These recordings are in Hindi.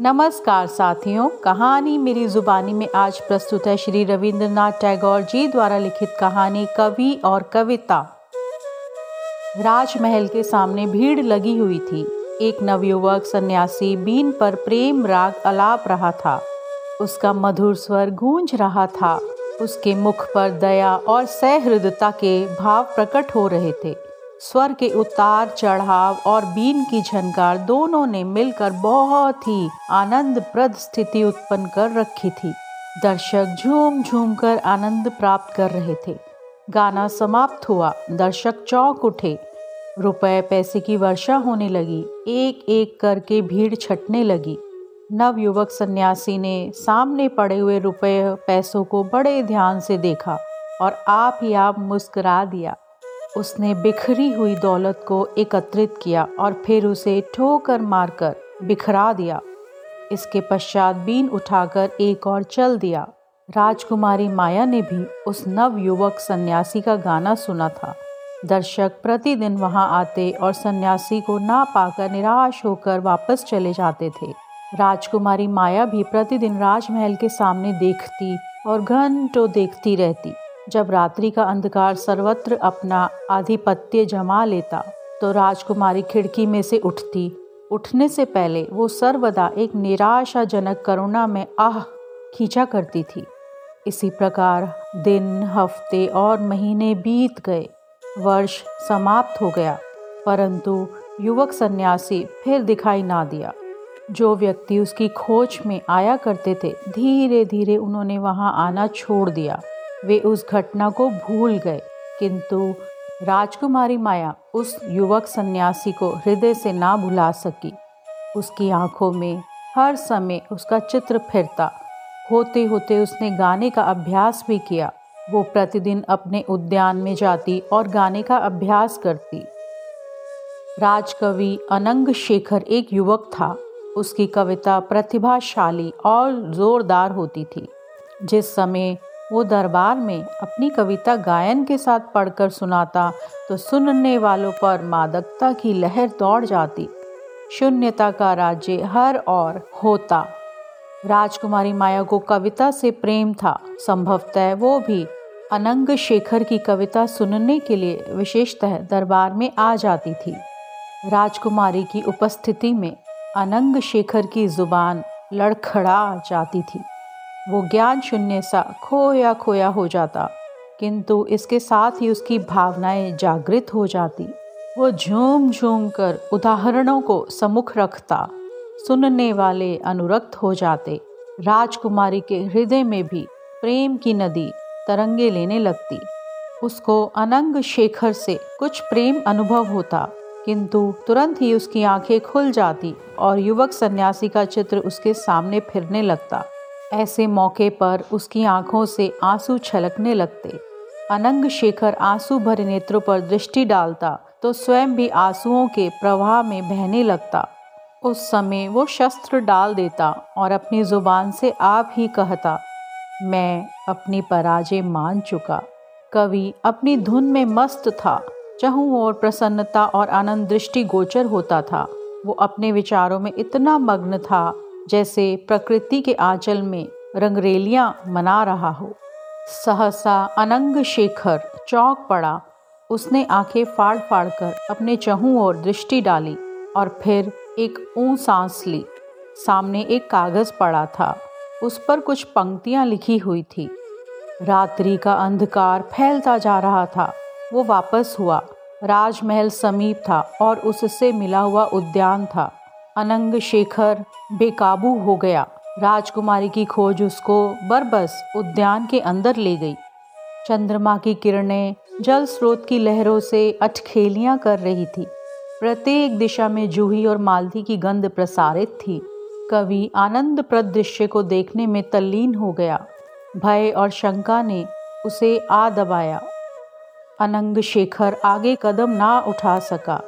नमस्कार साथियों, कहानी मेरी जुबानी में आज प्रस्तुत है श्री रविंद्रनाथ टैगोर जी द्वारा लिखित कहानी कवि और कविता। राजमहल के सामने भीड़ लगी हुई थी। एक नवयुवक सन्यासी बीन पर प्रेम राग अलाप रहा था। उसका मधुर स्वर गूंज रहा था। उसके मुख पर दया और सहृदता के भाव प्रकट हो रहे थे। स्वर के उतार, चढ़ाव और बीन की झनकार दोनों ने मिलकर बहुत ही आनंदप्रद स्थिति उत्पन्न कर रखी थी। दर्शक झूम झूम कर आनंद प्राप्त कर रहे थे। गाना समाप्त हुआ। दर्शक चौक उठे। रुपए पैसे की वर्षा होने लगी। एक एक करके भीड़ छटने लगी। नव युवक सन्यासी ने सामने पड़े हुए रुपए पैसों को बड़े ध्यान से देखा और आप ही आप मुस्कुरा दिया। उसने बिखरी हुई दौलत को एकत्रित किया और फिर उसे ठोकर मारकर बिखरा दिया। इसके पश्चात बीन उठाकर एक और चल दिया। राजकुमारी माया ने भी उस नव युवक सन्यासी का गाना सुना था। दर्शक प्रतिदिन वहाँ आते और सन्यासी को ना पाकर निराश होकर वापस चले जाते थे। राजकुमारी माया भी प्रतिदिन राजमहल के सामने देखती और घंटों देखती रहती। जब रात्रि का अंधकार सर्वत्र अपना आधिपत्य जमा लेता तो राजकुमारी खिड़की में से उठती। उठने से पहले वो सर्वदा एक निराशाजनक करुणा में आह खींचा करती थी। इसी प्रकार दिन, हफ़्ते और महीने बीत गए। वर्ष समाप्त हो गया, परंतु युवक सन्यासी फिर दिखाई ना दिया। जो व्यक्ति उसकी खोज में आया करते थे धीरे धीरे उन्होंने वहाँ आना छोड़ दिया। वे उस घटना को भूल गए। किंतु राजकुमारी माया उस युवक सन्यासी को हृदय से ना भुला सकी। उसकी आँखों में हर समय उसका चित्र फिरता। होते होते उसने गाने का अभ्यास भी किया। वो प्रतिदिन अपने उद्यान में जाती और गाने का अभ्यास करती। राजकवि अनंग शेखर एक युवक था। उसकी कविता प्रतिभाशाली और जोरदार होती थी। जिस समय वो दरबार में अपनी कविता गायन के साथ पढ़कर सुनाता तो सुनने वालों पर मादकता की लहर दौड़ जाती। शून्यता का राज्य हर और होता। राजकुमारी माया को कविता से प्रेम था। संभवतः वो भी अनंग शेखर की कविता सुनने के लिए विशेषतः दरबार में आ जाती थी। राजकुमारी की उपस्थिति में अनंग शेखर की ज़ुबान लड़खड़ा जाती थी। वो ज्ञान शून्य सा खोया खोया हो जाता, किंतु इसके साथ ही उसकी भावनाएँ जागृत हो जाती। वो झूम झूम कर उदाहरणों को समुख रखता, सुनने वाले अनुरक्त हो जाते, राजकुमारी के हृदय में भी प्रेम की नदी तरंगे लेने लगती। उसको अनंग शेखर से कुछ प्रेम अनुभव होता, किंतु तुरंत ही उसकी आँखें खुल जाती और युवक सन्यासी का चित्र उसके सामने फिरने लगता। ऐसे मौके पर उसकी आँखों से आँसू छलकने लगते। अनंग शेखर आँसू भरे नेत्रों पर दृष्टि डालता तो स्वयं भी आंसुओं के प्रवाह में बहने लगता। उस समय वो शस्त्र डाल देता और अपनी ज़ुबान से आप ही कहता, मैं अपनी पराजय मान चुका। कवि अपनी धुन में मस्त था। चहु और प्रसन्नता और आनंद दृष्टि गोचर होता था। वो अपने विचारों में इतना मग्न था जैसे प्रकृति के आंचल में रंगरेलियाँ मना रहा हो। सहसा अनंग शेखर चौक पड़ा। उसने आँखें फाड़ फाड़ कर अपने चहू और दृष्टि डाली और फिर एक ऊँ सांस ली। सामने एक कागज़ पड़ा था। उस पर कुछ पंक्तियाँ लिखी हुई थी। रात्रि का अंधकार फैलता जा रहा था। वो वापस हुआ। राजमहल समीप था और उससे मिला हुआ उद्यान था। अनंग शेखर बेकाबू हो गया। राजकुमारी की खोज उसको बरबस उद्यान के अंदर ले गई। चंद्रमा की किरणें जल स्रोत की लहरों से अटखेलियाँ कर रही थी। प्रत्येक दिशा में जूही और मालती की गंध प्रसारित थी। कवि आनंद प्रद दृश्य को देखने में तल्लीन हो गया। भय और शंका ने उसे आ दबाया। अनंग शेखर आगे कदम ना उठा सका।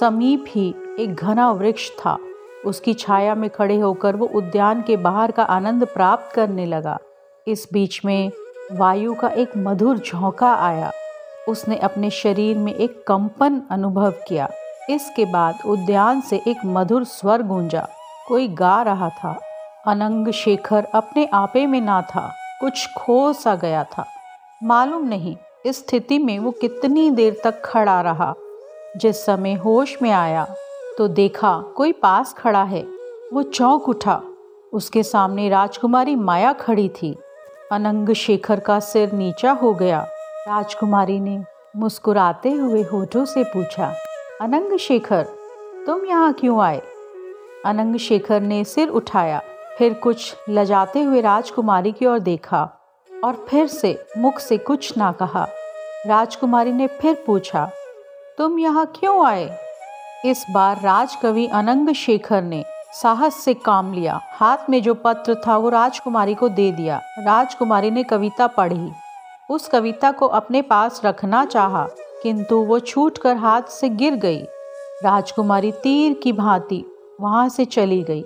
समीप ही एक घना वृक्ष था। उसकी छाया में खड़े होकर वो उद्यान के बाहर का आनंद प्राप्त करने लगा। इस बीच में वायु का एक मधुर झोंका आया। उसने अपने शरीर में एक कंपन अनुभव किया। इसके बाद उद्यान से एक मधुर स्वर गूंजा। कोई गा रहा था। अनंग शेखर अपने आपे में ना था। कुछ खो सा गया था। मालूम नहीं इस स्थिति में वो कितनी देर तक खड़ा रहा। जिस समय होश में आया तो देखा कोई पास खड़ा है। वो चौंक उठा। उसके सामने राजकुमारी माया खड़ी थी। अनंग शेखर का सिर नीचा हो गया। राजकुमारी ने मुस्कुराते हुए होठों से पूछा, अनंग शेखर, तुम यहाँ क्यों आए? अनंग शेखर ने सिर उठाया। फिर कुछ लजाते हुए राजकुमारी की ओर देखा और फिर से मुख से कुछ ना कहा। राजकुमारी ने फिर पूछा, तुम यहाँ क्यों आए? इस बार राजकवि अनंग शेखर ने साहस से काम लिया। हाथ में जो पत्र था, वो राजकुमारी को दे दिया। राजकुमारी ने कविता पढ़ी। उस कविता को अपने पास रखना चाहा, किंतु वो छूट कर हाथ से गिर गई। राजकुमारी तीर की भांति वहाँ से चली गई।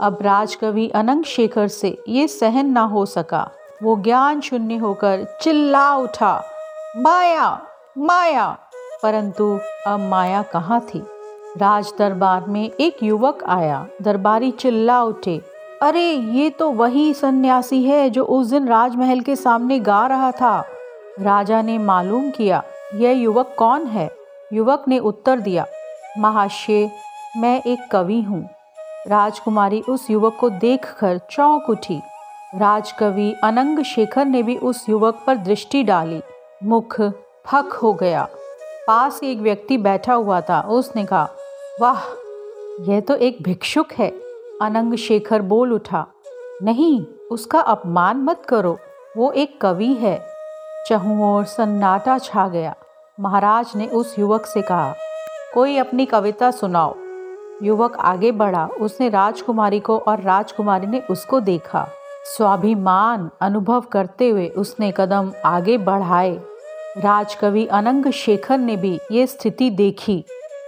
अब राजकवि अनंग शेखर से ये सहन ना हो सका। वो ज्ञान शून्य होकर चिल्ला उठा, माया माया! परंतु अब माया कहाँ थी? राज दरबार में एक युवक आया। दरबारी चिल्ला उठे। अरे, ये तो वही सन्यासी है जो उस दिन राजमहल के सामने गा रहा था। राजा ने मालूम किया, यह युवक कौन है? युवक ने उत्तर दिया, महाशय, मैं एक कवि हूँ। राजकुमारी उस युवक को देखकर चौंक उठी। राजकवि अनंग शेखर ने भी उस युवक पर दृष्टि डाली। मुख फक हो गया। पास एक व्यक्ति बैठा हुआ था। उसने कहा वाह, यह तो एक भिक्षुक है। अनंग शेखर बोल उठा, नहीं, उसका अपमान मत करो, वो एक कवि है। चहु और सन्नाटा छा गया। महाराज ने उस युवक से कहा, कोई अपनी कविता सुनाओ। युवक आगे बढ़ा, उसने राजकुमारी को और राजकुमारी ने उसको देखा। स्वाभिमान अनुभव करते हुए उसने कदम आगे बढ़ाए। राजकवि अनंग शेखर ने भी ये स्थिति देखी।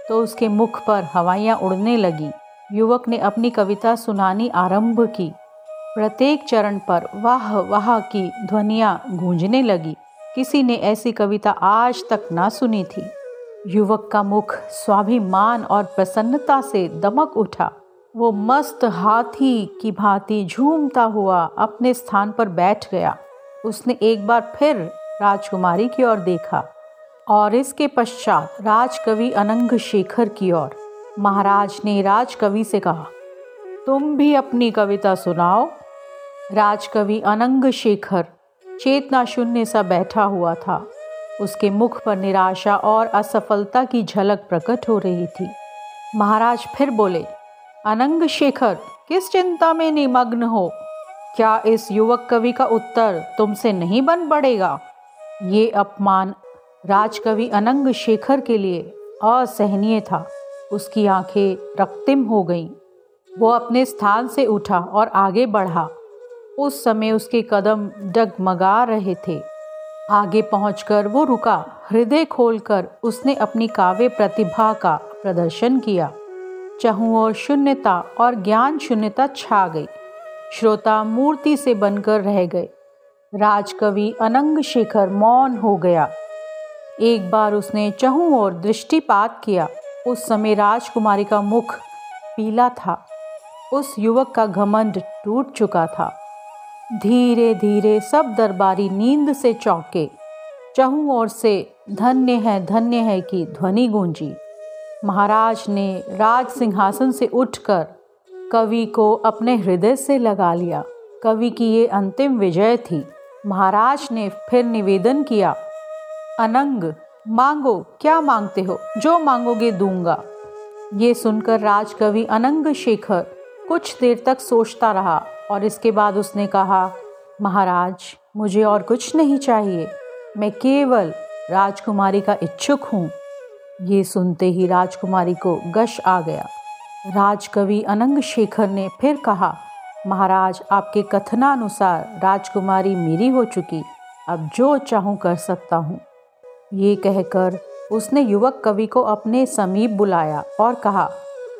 तो उसके मुख पर हवाइयाँ उड़ने लगी। युवक ने अपनी कविता सुनानी आरंभ की। प्रत्येक चरण पर वाह वाह की ध्वनिया गूंजने लगी। किसी ने ऐसी कविता आज तक ना सुनी थी। युवक का मुख स्वाभिमान और प्रसन्नता से दमक उठा। वो मस्त हाथी की भांति झूमता हुआ अपने स्थान पर बैठ गया। उसने एक बार फिर राजकुमारी की ओर देखा। और इसके पश्चात राजकवि अनंग शेखर की ओर। महाराज ने राजकवि से कहा, तुम भी अपनी कविता सुनाओ। राजकवि अनंग शेखर चेतना शून्य सा बैठा हुआ था। उसके मुख पर निराशा और असफलता की झलक प्रकट हो रही थी। महाराज फिर बोले, अनंग शेखर, किस चिंता में निमग्न हो? क्या इस युवक कवि का उत्तर तुमसे नहीं बन पड़ेगा? ये अपमान राजकवि अनंग शेखर के लिए असहनीय था। उसकी आँखें रक्तिम हो गईं। वो अपने स्थान से उठा और आगे बढ़ा। उस समय उसके कदम डगमगा रहे थे। आगे पहुंचकर वो रुका। हृदय खोलकर उसने अपनी काव्य प्रतिभा का प्रदर्शन किया। चहु और शून्यता और ज्ञान शून्यता छा गई। श्रोता मूर्ति से बनकर रह गए। राजकवि अनंग शेखर मौन हो गया। एक बार उसने चहू और दृष्टिपात किया। उस समय राजकुमारी का मुख पीला था। उस युवक का घमंड टूट चुका था। धीरे धीरे सब दरबारी नींद से चौंके। चहु ओर से, धन्य है धन्य है की ध्वनि गूंजी। महाराज ने राज सिंहासन से उठकर कवि को अपने हृदय से लगा लिया। कवि की ये अंतिम विजय थी। महाराज ने फिर निवेदन किया अनंग। मांगो, क्या मांगते हो? जो मांगोगे दूँगा। ये सुनकर राजकवि अनंग शेखर कुछ देर तक सोचता रहा और इसके बाद उसने कहा, महाराज, मुझे और कुछ नहीं चाहिए। मैं केवल राजकुमारी का इच्छुक हूँ। ये सुनते ही राजकुमारी को गश आ गया। राजकवि अनंग शेखर ने फिर कहा, महाराज, आपके कथनानुसार राजकुमारी मेरी हो चुकी। अब जो चाहूँ कर सकता हूँ। ये कहकर उसने युवक कवि को अपने समीप बुलाया और कहा,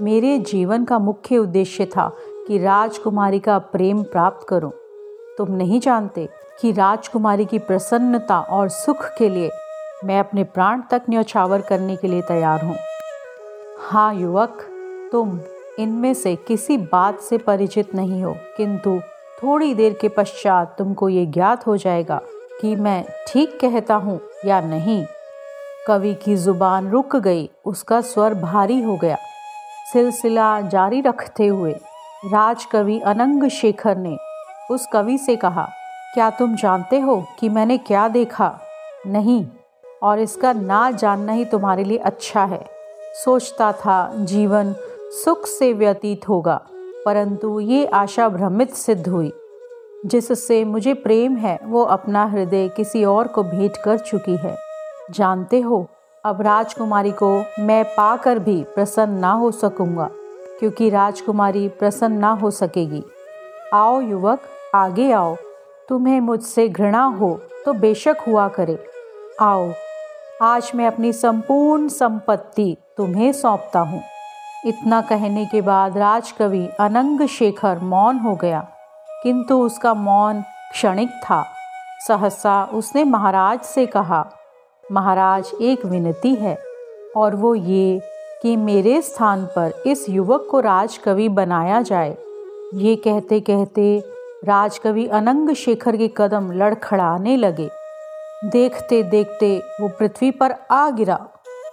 मेरे जीवन का मुख्य उद्देश्य था कि राजकुमारी का प्रेम प्राप्त करूँ। तुम नहीं जानते कि राजकुमारी की प्रसन्नता और सुख के लिए मैं अपने प्राण तक न्यौछावर करने के लिए तैयार हूँ हाँ युवक, तुम इनमें से किसी बात से परिचित नहीं हो, किंतु थोड़ी देर के पश्चात तुमको ये ज्ञात हो जाएगा कि मैं ठीक कहता हूँ या नहीं। कवि की ज़ुबान रुक गई, उसका स्वर भारी हो गया। सिलसिला जारी रखते हुए राजकवि अनंग शेखर ने उस कवि से कहा, क्या तुम जानते हो कि मैंने क्या देखा? नहीं, और इसका ना जानना ही तुम्हारे लिए अच्छा है। सोचता था जीवन सुख से व्यतीत होगा, परंतु ये आशा भ्रमित सिद्ध हुई। जिससे मुझे प्रेम है, वो अपना हृदय किसी और को भेंट कर चुकी है। जानते हो, अब राजकुमारी को मैं पाकर भी प्रसन्न ना हो सकूँगा, क्योंकि राजकुमारी प्रसन्न ना हो सकेगी। आओ युवक, आगे आओ। तुम्हें मुझसे घृणा हो तो बेशक हुआ करे। आओ, आज मैं अपनी संपूर्ण संपत्ति तुम्हें सौंपता हूँ। इतना कहने के बाद राजकवि अनंग शेखर मौन हो गया। किंतु उसका मौन क्षणिक था। सहसा उसने महाराज से कहा, महाराज, एक विनती है, और वो ये कि मेरे स्थान पर इस युवक को राजकवि बनाया जाए। ये कहते कहते राजकवि अनंग शेखर के कदम लड़खड़ाने लगे। देखते देखते वो पृथ्वी पर आ गिरा।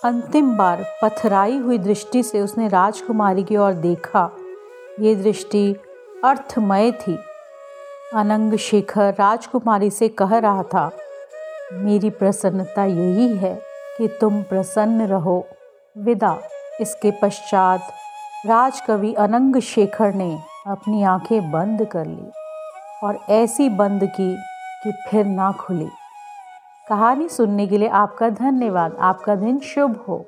अंतिम बार पथराई हुई दृष्टि से उसने राजकुमारी की ओर देखा। ये दृष्टि अर्थमय थी। अनंग शेखर राजकुमारी से कह रहा था, मेरी प्रसन्नता यही है कि तुम प्रसन्न रहो। विदा। इसके पश्चात राजकवि अनंग शेखर ने अपनी आँखें बंद कर ली और ऐसी बंद की कि फिर ना खुली। कहानी सुनने के लिए आपका धन्यवाद। आपका दिन शुभ हो।